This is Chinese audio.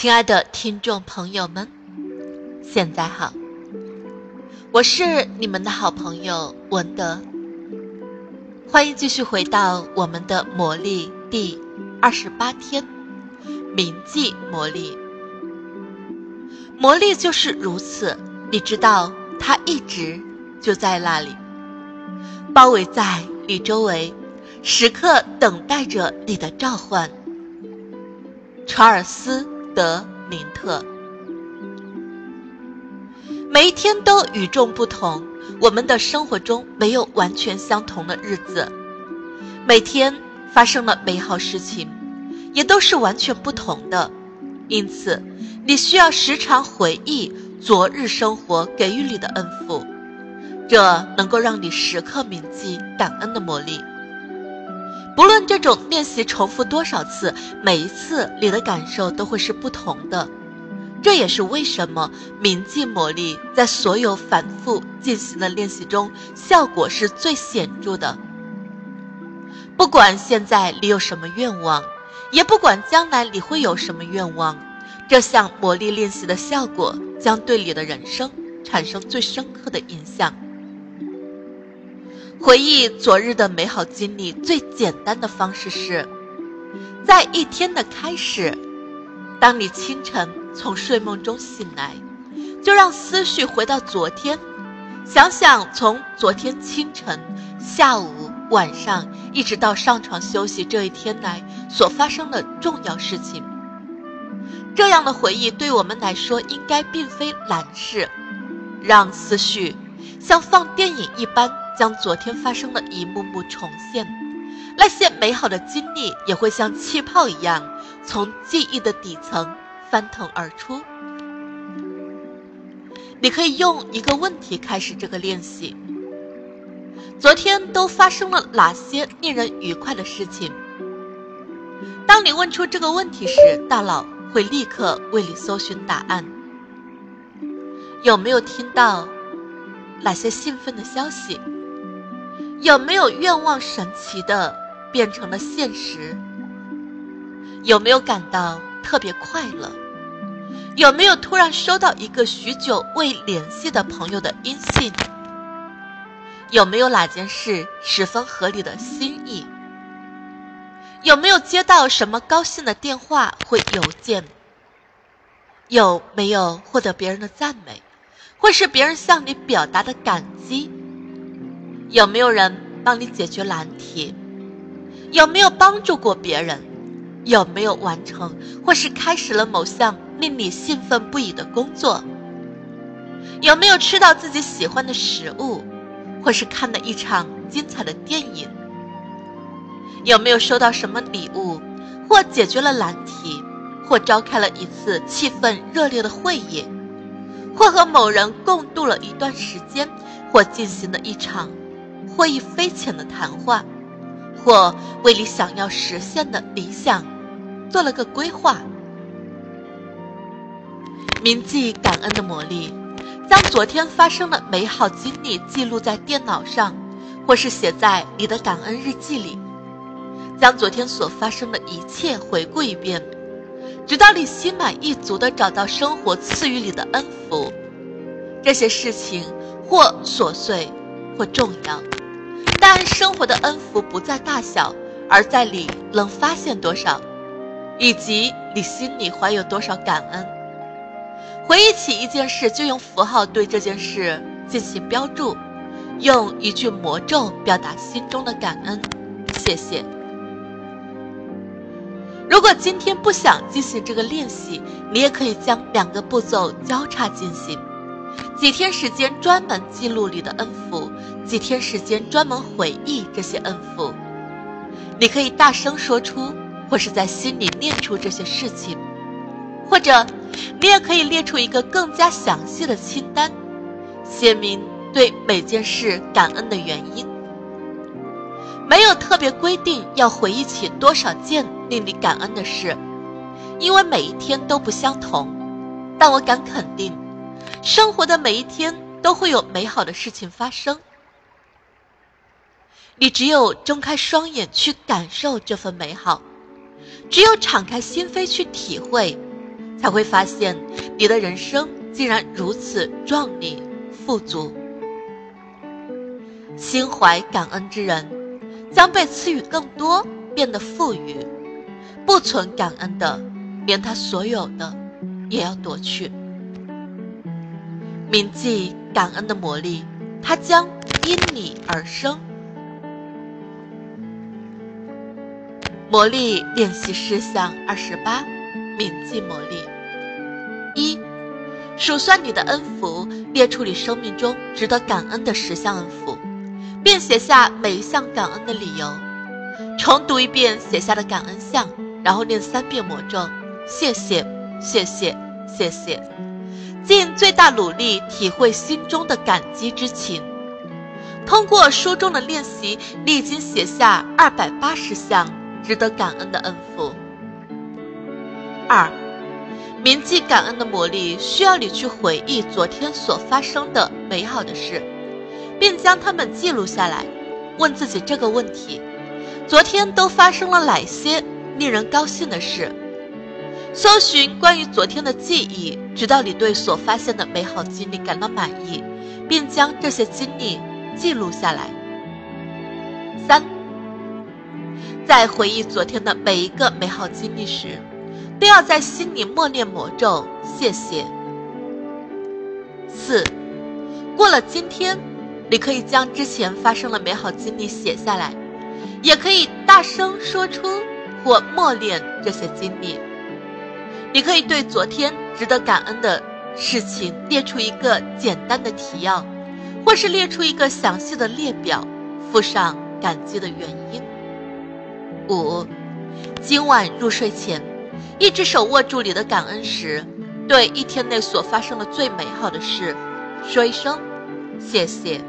亲爱的听众朋友们，现在好，我是你们的好朋友文德，欢迎继续回到我们的魔力第二十八天，铭记魔力。魔力就是如此，你知道，它一直就在那里，包围在你周围，时刻等待着你的召唤。查尔斯。德林特，每一天都与众不同。我们的生活中没有完全相同的日子，每天发生的美好事情也都是完全不同的。因此，你需要时常回忆昨日生活给予你的恩福，这能够让你时刻铭记感恩的魔力。不论这种练习重复多少次，每一次你的感受都会是不同的。这也是为什么铭记魔力在所有反复进行的练习中效果是最显著的。不管现在你有什么愿望，也不管将来你会有什么愿望，这项魔力练习的效果将对你的人生产生最深刻的影响。回忆昨日的美好经历，最简单的方式是，在一天的开始，当你清晨从睡梦中醒来，就让思绪回到昨天，想想从昨天清晨、下午、晚上，一直到上床休息这一天来所发生的重要事情。这样的回忆对我们来说应该并非难事，让思绪像放电影一般。将昨天发生的一幕幕重现，那些美好的经历也会像气泡一样从记忆的底层翻腾而出。你可以用一个问题开始这个练习：昨天都发生了哪些令人愉快的事情？当你问出这个问题时，大脑会立刻为你搜寻答案。有没有听到哪些兴奋的消息？有没有愿望神奇的变成了现实？有没有感到特别快乐？有没有突然收到一个许久未联系的朋友的音信？有没有哪件事十分合你的心意？有没有接到什么高兴的电话或邮件？有没有获得别人的赞美，或是别人向你表达的感激？有没有人帮你解决难题？有没有帮助过别人？有没有完成或是开始了某项令你兴奋不已的工作？有没有吃到自己喜欢的食物，或是看了一场精彩的电影？有没有收到什么礼物，或解决了难题，或召开了一次气氛热烈的会议，或和某人共度了一段时间，或进行了一场？获益匪浅的谈话，或为你想要实现的理想做了个规划。铭记感恩的魔力，将昨天发生的美好经历记录在电脑上，或是写在你的感恩日记里。将昨天所发生的一切回顾一遍，直到你心满意足地找到生活赐予你的恩福。这些事情或琐碎，或重要。但生活的恩福不在大小，而在你能发现多少，以及你心里怀有多少感恩。回忆起一件事，就用符号对这件事进行标注，用一句魔咒表达心中的感恩。谢谢。如果今天不想进行这个练习，你也可以将两个步骤交叉进行。几天时间专门记录你的恩福，几天时间专门回忆这些恩福。你可以大声说出，或是在心里念出这些事情，或者你也可以列出一个更加详细的清单，写明对每件事感恩的原因。没有特别规定要回忆起多少件令你感恩的事，因为每一天都不相同。但我敢肯定。生活的每一天都会有美好的事情发生，你只有睁开双眼去感受这份美好，只有敞开心扉去体会，才会发现你的人生竟然如此壮丽、富足。心怀感恩之人，将被赐予更多，变得富裕；不存感恩的，连他所有的也要夺去。铭记感恩的魔力，它将因你而生。魔力练习事项二十八：铭记魔力。一、数算你的恩福，列出你生命中值得感恩的十项恩福，并写下每一项感恩的理由。重读一遍写下的感恩项，然后念三遍魔咒：谢谢，谢谢，谢谢。尽最大努力体会心中的感激之情。通过书中的练习，你已经写下二百八十项值得感恩的恩福。二，铭记感恩的魔力需要你去回忆昨天所发生的美好的事，并将它们记录下来。问自己这个问题：昨天都发生了哪些令人高兴的事？搜寻关于昨天的记忆，直到你对所发现的美好经历感到满意，并将这些经历记录下来。三，在回忆昨天的每一个美好经历时，都要在心里默念魔咒“谢谢”。四，过了今天，你可以将之前发生的美好经历写下来，也可以大声说出或默念这些经历。你可以对昨天值得感恩的事情列出一个简单的提要，或是列出一个详细的列表，附上感激的原因。五，今晚入睡前，一只手握住你的感恩石，对一天内所发生的最美好的事，说一声谢谢。